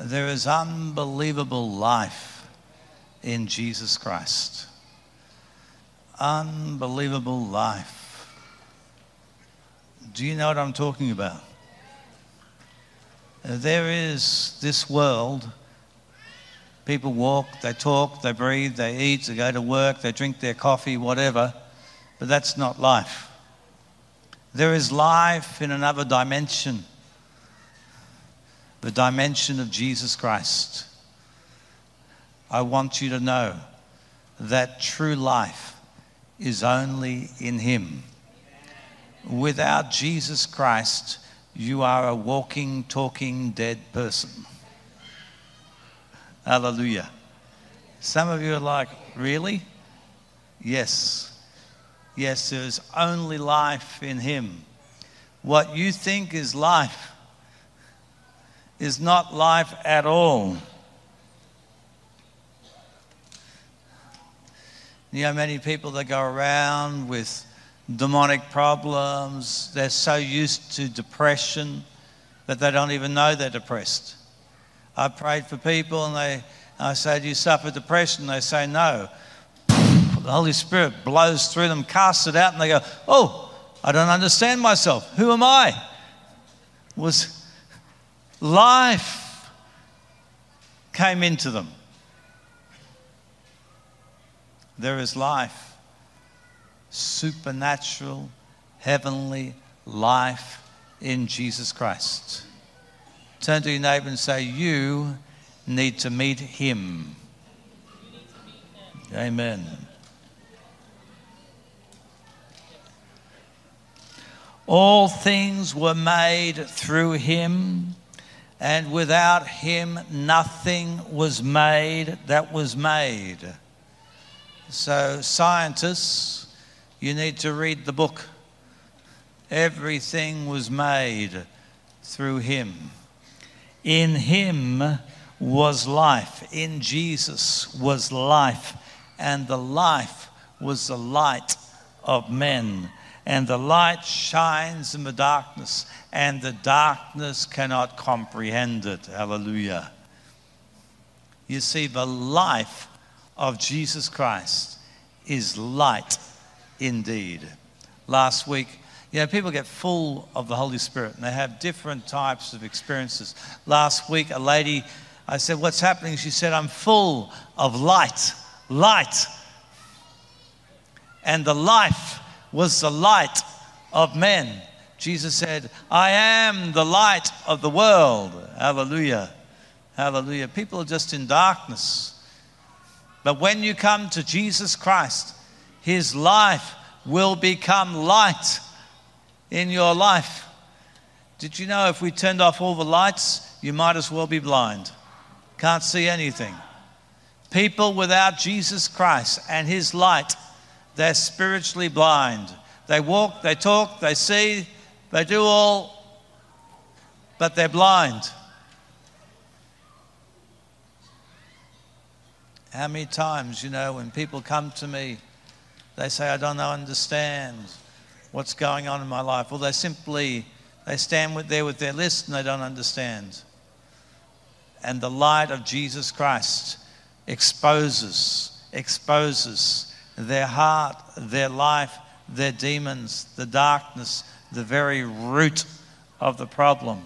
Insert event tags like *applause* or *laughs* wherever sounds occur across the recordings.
There is unbelievable life in Jesus Christ. Unbelievable life. Do you know what I'm talking about? There is this world. People walk, they talk, they breathe, they eat, they go to work, they drink their coffee, whatever, but that's not life. There is life in another dimension the dimension of Jesus Christ. I want you to know that true life is only in Him. Without Jesus Christ, you are a walking, talking, dead person. Hallelujah. Some of you are like, really? Yes. Yes, there is only life in Him. What you think is life is not life at all. You know, many people that go around with demonic problems, they're so used to depression that they don't even know they're depressed. I prayed for people and they, I say, Do you suffer depression? They say, No. The Holy Spirit blows through them, casts it out, and they go, Oh, I don't understand myself. Who am I? Was life came into them. There is life, supernatural, heavenly life in Jesus Christ. Turn to your neighbor and say, You need to meet him. Amen. All things were made through him and without him nothing was made that was made. So, scientists, you need to read the book. Everything was made through him. In him was life. In Jesus was life. And the life was the light of men and the light shines in the darkness, and the darkness cannot comprehend it. Hallelujah. You see, the life of Jesus Christ is light indeed. Last week, you know, people get full of the Holy Spirit and they have different types of experiences. Last week, a lady, I said, What's happening? She said, I'm full of light, light. And the life was the light of men. Jesus said, I am the light of the world. Hallelujah. Hallelujah. People are just in darkness. But when you come to Jesus Christ, his life will become light in your life. Did you know if we turned off all the lights, you might as well be blind? Can't see anything. People without Jesus Christ and his light they're spiritually blind. They walk, they talk, they see, they do all, but they're blind. How many times, you know, when people come to me, they say, I don't understand what's going on in my life. Well, they simply, they stand with, there with their list and they don't understand. And the light of Jesus Christ exposes, exposes their heart, their life, their demons, the darkness, the very root of the problem.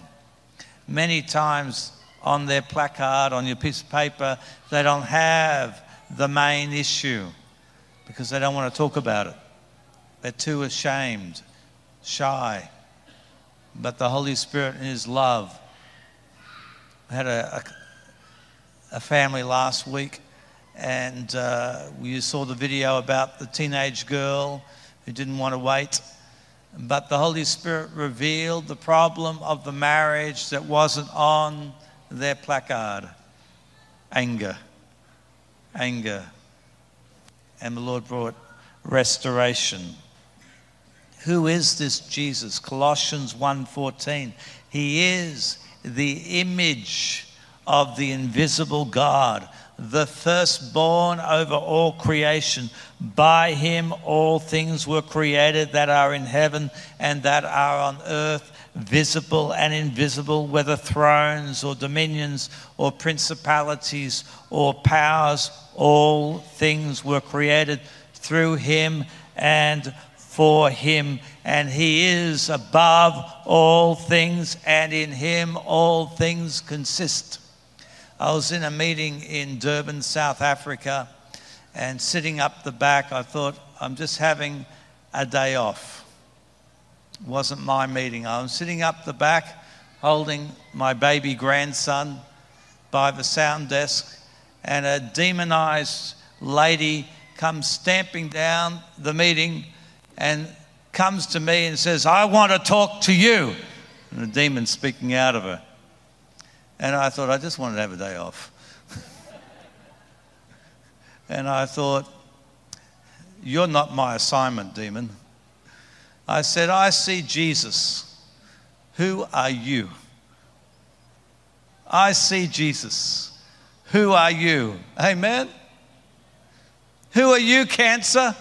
Many times on their placard, on your piece of paper, they don't have the main issue because they don't want to talk about it. They're too ashamed, shy. But the Holy Spirit in His love. I had a, a, a family last week and uh, we saw the video about the teenage girl who didn't want to wait. But the Holy Spirit revealed the problem of the marriage that wasn't on their placard anger. Anger. And the Lord brought restoration. Who is this Jesus? Colossians 1:14. He is the image of the invisible God the firstborn over all creation. By him all things were created that are in heaven and that are on earth, visible and invisible, whether thrones or dominions or principalities or powers, all things were created through him and for him. And he is above all things, and in him all things consist. I was in a meeting in Durban, South Africa, and sitting up the back, I thought, I'm just having a day off wasn't my meeting. I was sitting up the back holding my baby grandson by the sound desk, and a demonized lady comes stamping down the meeting and comes to me and says, I want to talk to you. And the demon speaking out of her. And I thought, I just wanted to have a day off. *laughs* and I thought, You're not my assignment, demon. I said, I see Jesus. Who are you? I see Jesus. Who are you? Amen. Who are you, cancer?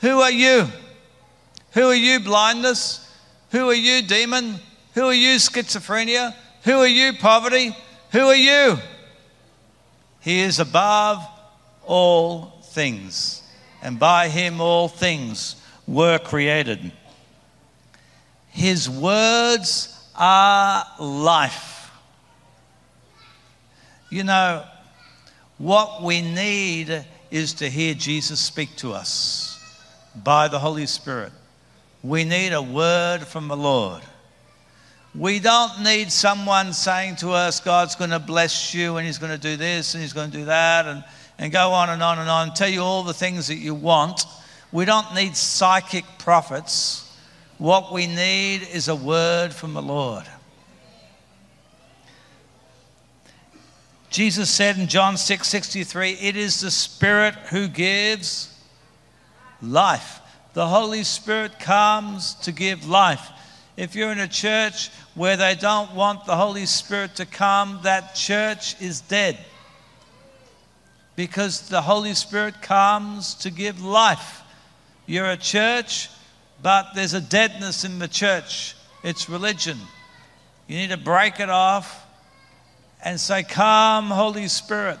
Who are you? Who are you, blindness? Who are you, demon? Who are you, schizophrenia? Who are you, poverty? Who are you? He is above all things, and by him all things were created. His words are life. You know, what we need is to hear Jesus speak to us by the Holy Spirit. We need a word from the Lord. We don't need someone saying to us, God's going to bless you and He's going to do this and He's going to do that and, and go on and on and on, tell you all the things that you want. We don't need psychic prophets. What we need is a word from the Lord. Jesus said in John 6 63, It is the Spirit who gives life. The Holy Spirit comes to give life. If you're in a church where they don't want the Holy Spirit to come, that church is dead. Because the Holy Spirit comes to give life. You're a church, but there's a deadness in the church. It's religion. You need to break it off and say, Come, Holy Spirit,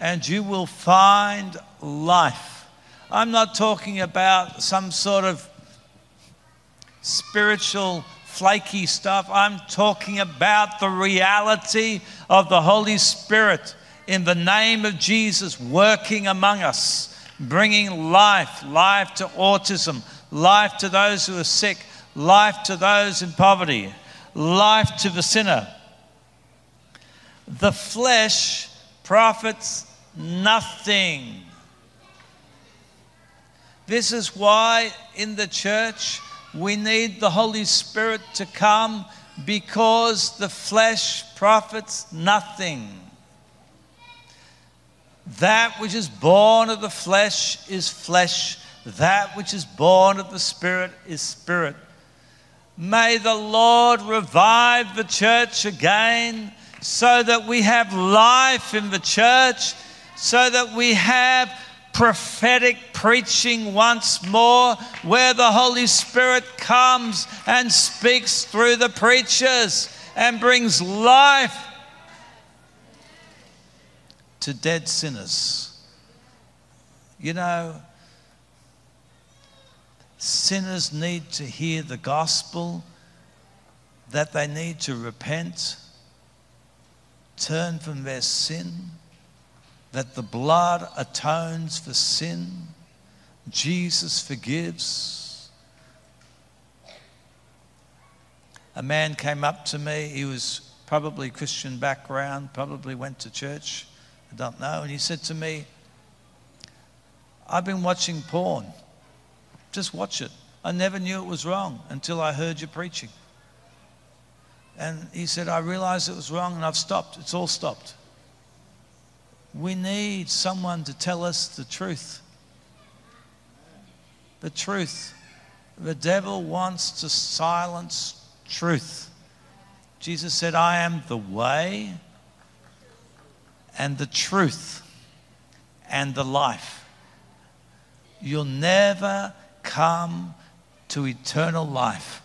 and you will find life. I'm not talking about some sort of spiritual flaky stuff. I'm talking about the reality of the Holy Spirit in the name of Jesus working among us bringing life, life to autism, life to those who are sick, life to those in poverty, life to the sinner. The flesh profits nothing. This is why in the church we need the Holy Spirit to come because the flesh profits nothing. That which is born of the flesh is flesh, that which is born of the Spirit is spirit. May the Lord revive the church again so that we have life in the church, so that we have prophetic preaching once more, where the Holy Spirit comes and speaks through the preachers and brings life to dead sinners. You know, sinners need to hear the gospel, that they need to repent, turn from their sin, that the blood atones for sin, Jesus forgives. A man came up to me, he was probably Christian background, probably went to church. I don't know. And he said to me, I've been watching porn. Just watch it. I never knew it was wrong until I heard you preaching. And he said, I realized it was wrong and I've stopped. It's all stopped. We need someone to tell us the truth. The truth. The devil wants to silence truth. Jesus said, I am the way, and the truth and the life. You'll never come to eternal life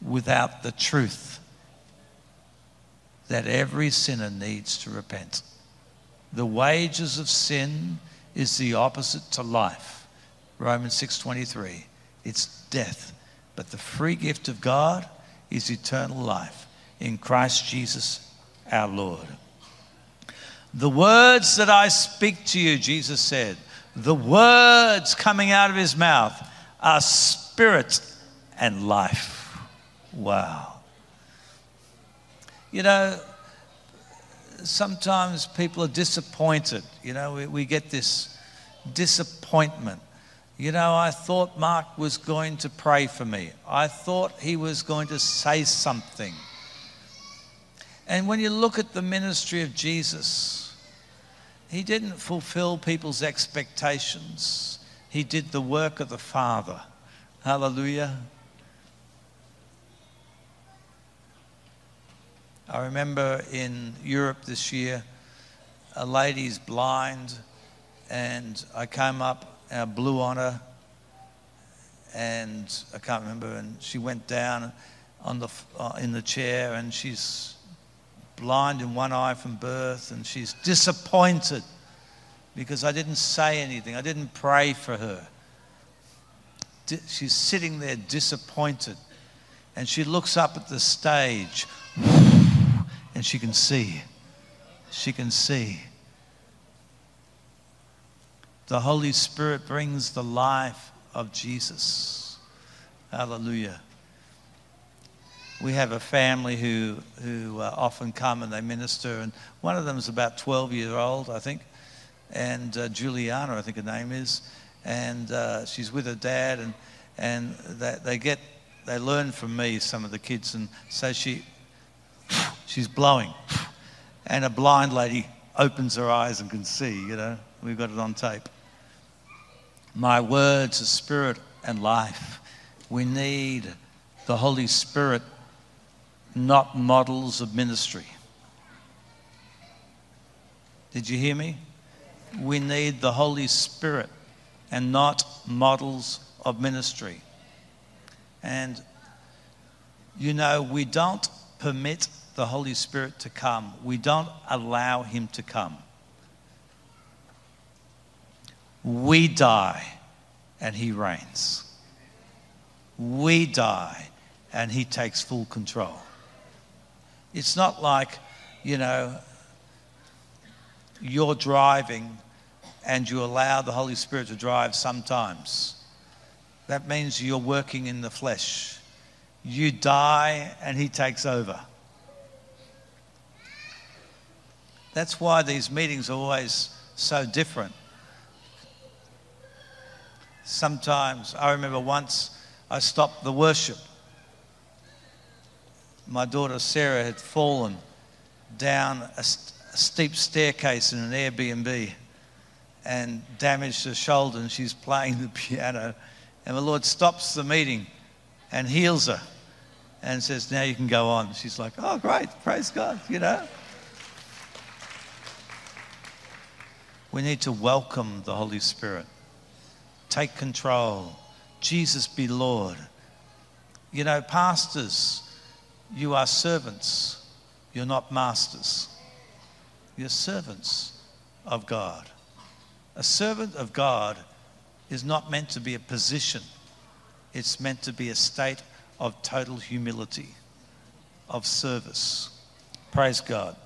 without the truth that every sinner needs to repent. The wages of sin is the opposite to life. Romans 6:23. It's death. But the free gift of God is eternal life in Christ Jesus our Lord. The words that I speak to you, Jesus said, the words coming out of his mouth are spirit and life. Wow. You know, sometimes people are disappointed. You know, we, we get this disappointment. You know, I thought Mark was going to pray for me. I thought he was going to say something. And when you look at the ministry of Jesus, he didn't fulfill people's expectations. He did the work of the Father. Hallelujah. I remember in Europe this year, a lady's blind, and I came up and I blew on her, and I can't remember, and she went down on the, uh, in the chair, and she's blind in one eye from birth, and she's disappointed because I didn't say anything, I didn't pray for her. She's sitting there disappointed, and she looks up at the stage and she can see. She can see. The Holy Spirit brings the life of Jesus. Hallelujah. We have a family who, who uh, often come and they minister, and one of them is about 12 years old, I think, and uh, Juliana, I think her name is, and uh, she's with her dad, and, and they, they get they learn from me, some of the kids, and so she she's blowing. And a blind lady opens her eyes and can see, you know. We've got it on tape. My words are spirit and life. We need the Holy Spirit, not models of ministry. Did you hear me? We need the Holy Spirit and not models of ministry. And, you know, we don't permit the Holy Spirit to come, we don't allow Him to come. We die and He reigns. We die and He takes full control. It's not like, you know, you're driving and you allow the Holy Spirit to drive sometimes. That means you're working in the flesh. You die and He takes over. That's why these meetings are always so different. Sometimes, I remember once I stopped the worship. My daughter Sarah had fallen down a, st- a steep staircase in an Airbnb and damaged her shoulder, and she's playing the *laughs* piano. And the Lord stops the meeting and heals her and says, Now you can go on. She's like, Oh, great, praise God, you know. We need to welcome the Holy Spirit. Take control. Jesus be Lord. You know, pastors, you are servants. You're not masters. You're servants of God. A servant of God is not meant to be a position, it's meant to be a state of total humility, of service. Praise God.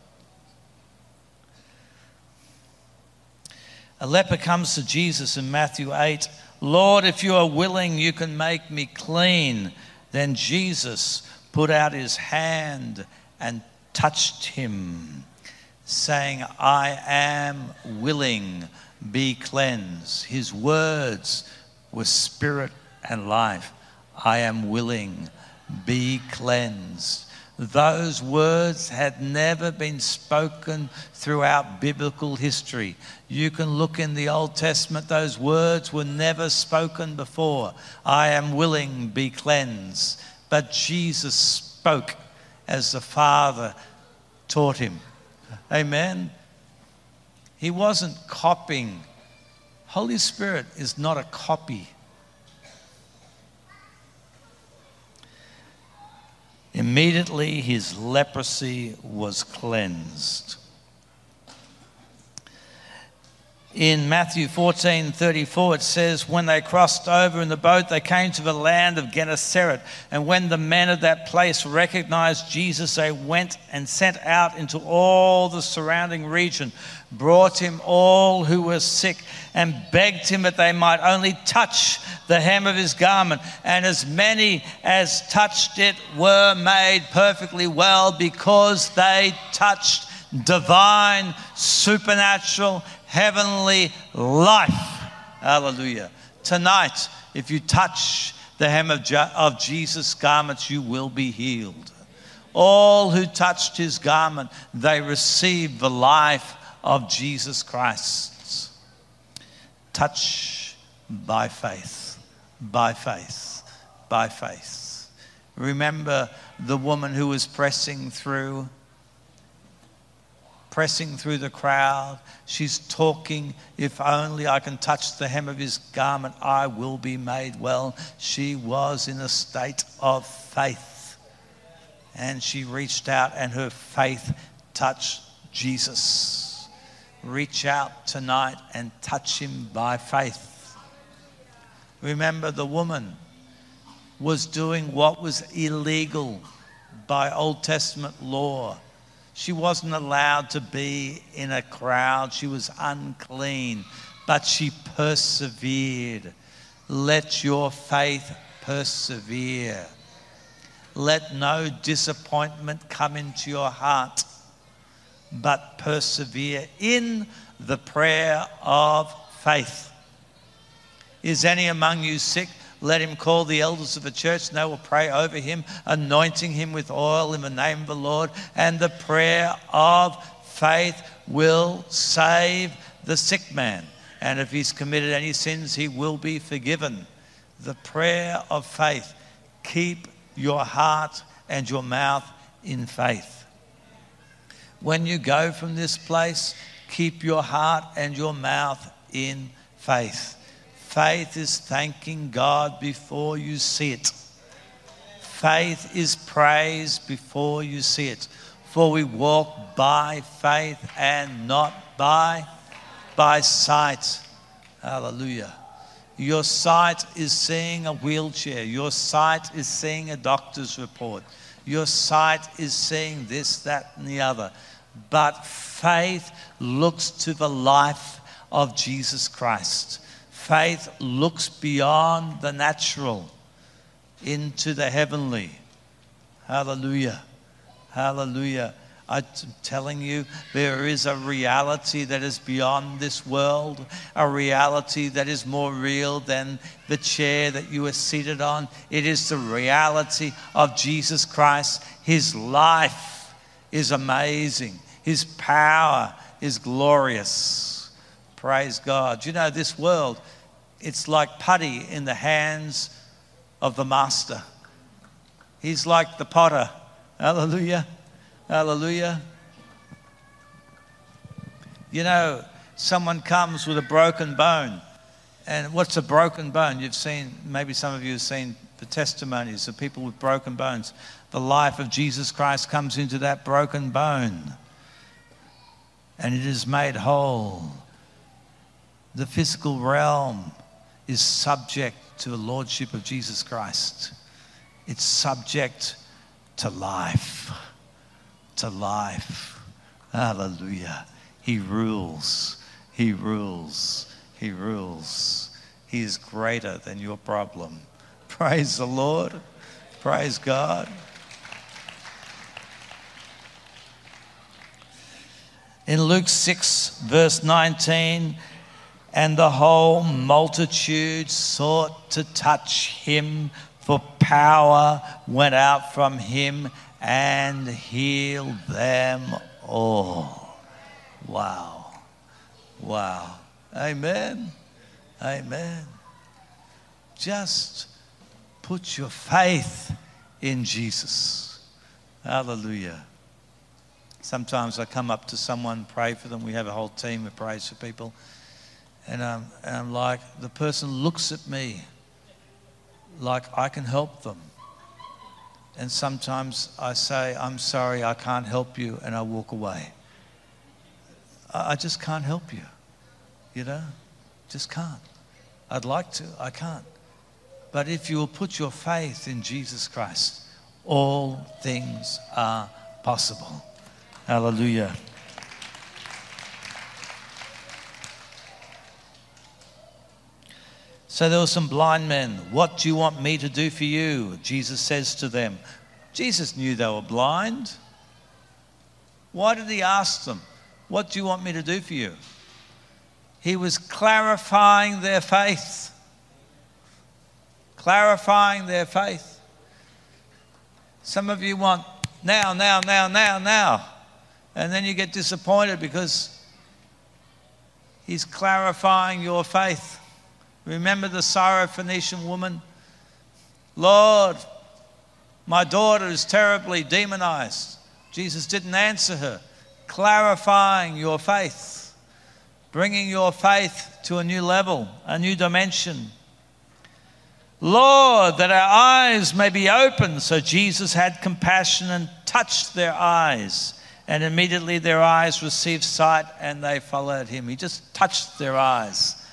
A leper comes to Jesus in Matthew 8 Lord, if you are willing, you can make me clean. Then Jesus put out his hand and touched him, saying, I am willing, be cleansed. His words were spirit and life. I am willing, be cleansed. Those words had never been spoken throughout biblical history. You can look in the Old Testament, those words were never spoken before. I am willing, be cleansed. But Jesus spoke as the Father taught him. Amen. He wasn't copying. Holy Spirit is not a copy Immediately his leprosy was cleansed. In Matthew 14 34, it says, When they crossed over in the boat, they came to the land of Gennesaret. And when the men of that place recognized Jesus, they went and sent out into all the surrounding region, brought him all who were sick, and begged him that they might only touch the hem of his garment. And as many as touched it were made perfectly well because they touched divine, supernatural, heavenly life. Hallelujah. Tonight, if you touch the hem of, Je- of Jesus' garments, you will be healed. All who touched his garment, they received the life of Jesus Christ. Touch by faith, by faith, by faith. Remember the woman who was pressing through pressing through the crowd. She's talking, if only I can touch the hem of his garment, I will be made well. She was in a state of faith. And she reached out, and her faith touched Jesus. Reach out tonight and touch him by faith. Remember, the woman was doing what was illegal by Old Testament law she wasn't allowed to be in a crowd. She was unclean, but she persevered. Let your faith persevere. Let no disappointment come into your heart, but persevere in the prayer of faith. Is any among you sick? Let him call the elders of the church, and they will pray over him, anointing him with oil in the name of the Lord. And the prayer of faith will save the sick man. And if he's committed any sins, he will be forgiven. The prayer of faith. Keep your heart and your mouth in faith. When you go from this place, keep your heart and your mouth in faith. Faith is thanking God before you see it. Faith is praise before you see it. For we walk by faith and not by by sight. Hallelujah. Your sight is seeing a wheelchair. Your sight is seeing a doctor's report. Your sight is seeing this, that, and the other. But faith looks to the life of Jesus Christ. Faith looks beyond the natural into the heavenly. Hallelujah. Hallelujah. I'm telling you, there is a reality that is beyond this world, a reality that is more real than the chair that you are seated on. It is the reality of Jesus Christ. His life is amazing, His power is glorious. Praise God. You know, this world it's like putty in the hands of the master. He's like the potter. Hallelujah. Hallelujah. You know, someone comes with a broken bone. And what's a broken bone? You've seen, maybe some of you have seen the testimonies of people with broken bones. The life of Jesus Christ comes into that broken bone and it is made whole. The physical realm is subject to the lordship of Jesus Christ. It's subject to life. To life. Hallelujah. He rules. He rules. He rules. He is greater than your problem. *laughs* Praise the Lord. Praise God. In Luke 6, verse 19, and the whole multitude sought to touch him, for power went out from him and healed them all. Wow. Wow. Amen. Amen. Just put your faith in Jesus. Hallelujah. Sometimes I come up to someone, pray for them. We have a whole team that prays for people. And I'm, and I'm like, the person looks at me like I can help them. And sometimes I say, I'm sorry, I can't help you, and I walk away. I I just can't help you. You know? Just can't. I'd like to, I can't. But if you will put your faith in Jesus Christ, all things are possible. Hallelujah. So there were some blind men. What do you want me to do for you? Jesus says to them. Jesus knew they were blind. Why did he ask them, What do you want me to do for you? He was clarifying their faith. Clarifying their faith. Some of you want now, now, now, now, now. And then you get disappointed because he's clarifying your faith. Remember the Syrophoenician woman? Lord, my daughter is terribly demonized. Jesus didn't answer her, clarifying your faith, bringing your faith to a new level, a new dimension. Lord, that our eyes may be open. So Jesus had compassion and touched their eyes. And immediately their eyes received sight and they followed him. He just touched their eyes.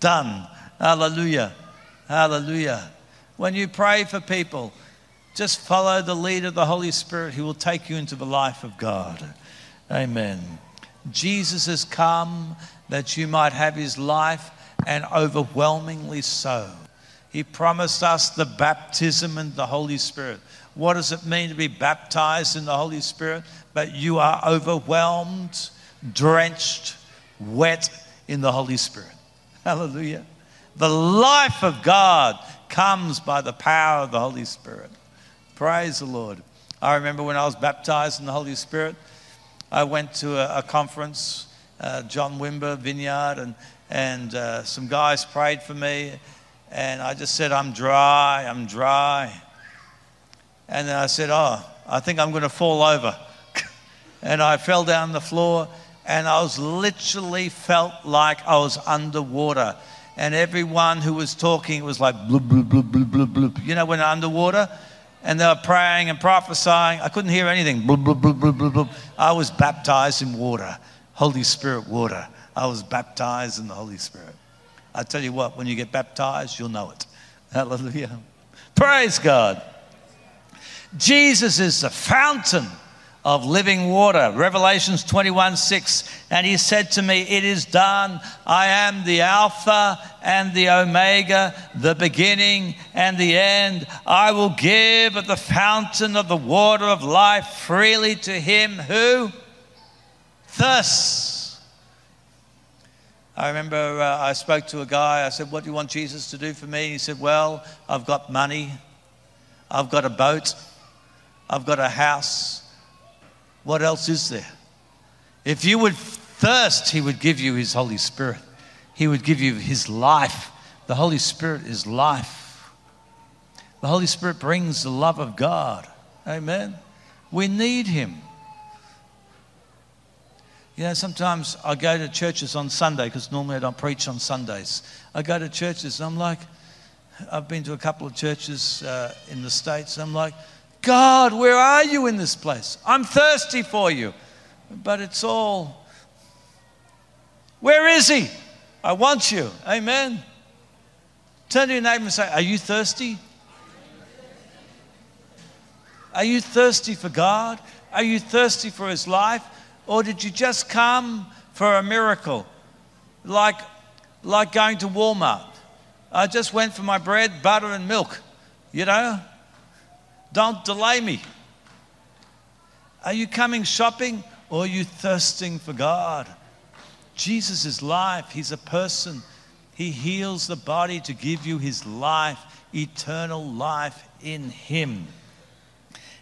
Done. Hallelujah. Hallelujah. When you pray for people, just follow the lead of the Holy Spirit. He will take you into the life of God. Amen. Jesus has come that you might have his life and overwhelmingly so. He promised us the baptism and the Holy Spirit. What does it mean to be baptized in the Holy Spirit? But you are overwhelmed, drenched, wet in the Holy Spirit. Hallelujah. The life of God comes by the power of the Holy Spirit. Praise the Lord. I remember when I was baptized in the Holy Spirit, I went to a, a conference, uh, John Wimber Vineyard, and, and uh, some guys prayed for me. And I just said, I'm dry, I'm dry. And then I said, Oh, I think I'm going to fall over. *laughs* and I fell down the floor and I was literally felt like I was underwater. And everyone who was talking was like bloop, bloop, bloop, bloop, bloop, bloop. You know, when underwater and they were praying and prophesying, I couldn't hear anything. Bloop, bloop, bloop, bloop, bloop, bloop. I was baptized in water, Holy Spirit water. I was baptized in the Holy Spirit. I tell you what, when you get baptized, you'll know it. *laughs* Hallelujah. Praise God. Jesus is the fountain of living water. Revelations 21 6. And he said to me, It is done. I am the Alpha and the Omega, the beginning and the end. I will give of the fountain of the water of life freely to him who thirsts. I remember uh, I spoke to a guy. I said, What do you want Jesus to do for me? He said, Well, I've got money, I've got a boat, I've got a house. What else is there? If you would thirst, He would give you His Holy Spirit. He would give you His life. The Holy Spirit is life. The Holy Spirit brings the love of God. Amen. We need Him. You know, sometimes I go to churches on Sunday because normally I don't preach on Sundays. I go to churches and I'm like, I've been to a couple of churches uh, in the States. I'm like, God, where are you in this place? I'm thirsty for you. But it's all, where is He? I want you. Amen. Turn to your neighbor and say, Are you thirsty? Are you thirsty for God? Are you thirsty for His life? Or did you just come for a miracle? Like, like going to Walmart. I just went for my bread, butter, and milk. You know, don't delay me. Are you coming shopping or are you thirsting for God? Jesus is life. He's a person. He heals the body to give you his life, eternal life in him.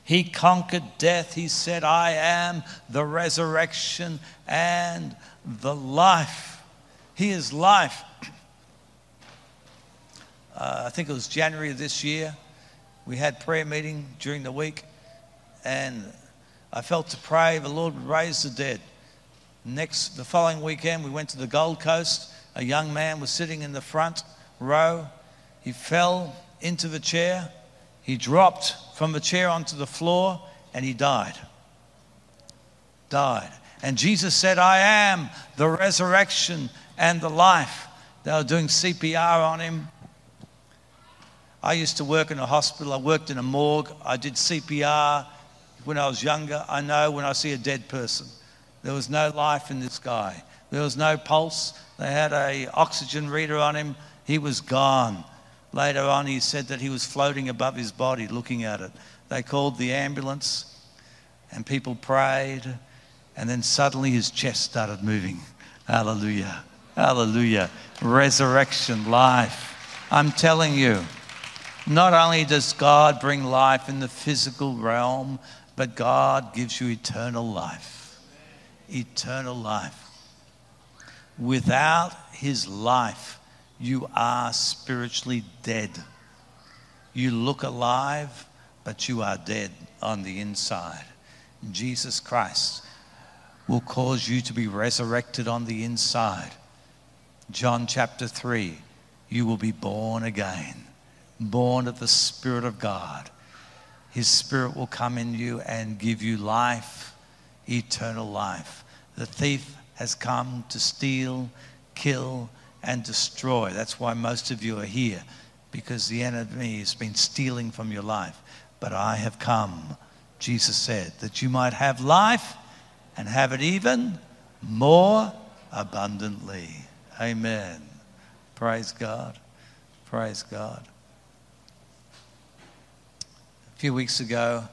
He conquered death. He said, I am the resurrection and the life. He is life. Uh, I think it was January of this year we had prayer meeting during the week, and I felt to pray the Lord would raise the dead. Next, the following weekend, we went to the Gold Coast. A young man was sitting in the front row. He fell into the chair. He dropped from the chair onto the floor and he died. Died. And Jesus said, I am the resurrection and the life. They were doing CPR on him. I used to work in a hospital. I worked in a morgue. I did CPR when I was younger. I know when I see a dead person, there was no life in this guy. There was no pulse. They had a oxygen reader on him. He was gone. Later on, he said that he was floating above his body, looking at it. They called the ambulance, and people prayed, and then suddenly his chest started moving. Hallelujah. Hallelujah. Resurrection, life. I'm telling you, not only does God bring life in the physical realm, but God gives you eternal life. Eternal life. Without his life, you are spiritually dead. You look alive, but you are dead on the inside. Jesus Christ will cause you to be resurrected on the inside. John chapter 3 you will be born again, born of the Spirit of God. His Spirit will come in you and give you life, eternal life. The thief has come to steal, kill, and destroy. That's why most of you are here, because the enemy has been stealing from your life. But I have come, Jesus said, that you might have life and have it even more abundantly. Amen. Praise God. Praise God. A few weeks ago,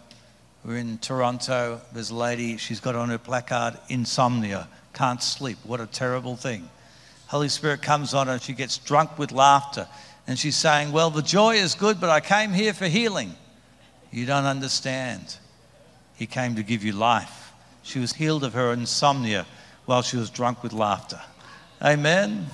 we are in Toronto. There's a lady, she's got on her placard, insomnia, can't sleep. What a terrible thing. Holy Spirit comes on her and she gets drunk with laughter. And she's saying, Well, the joy is good, but I came here for healing. You don't understand. He came to give you life. She was healed of her insomnia while she was drunk with laughter. Amen.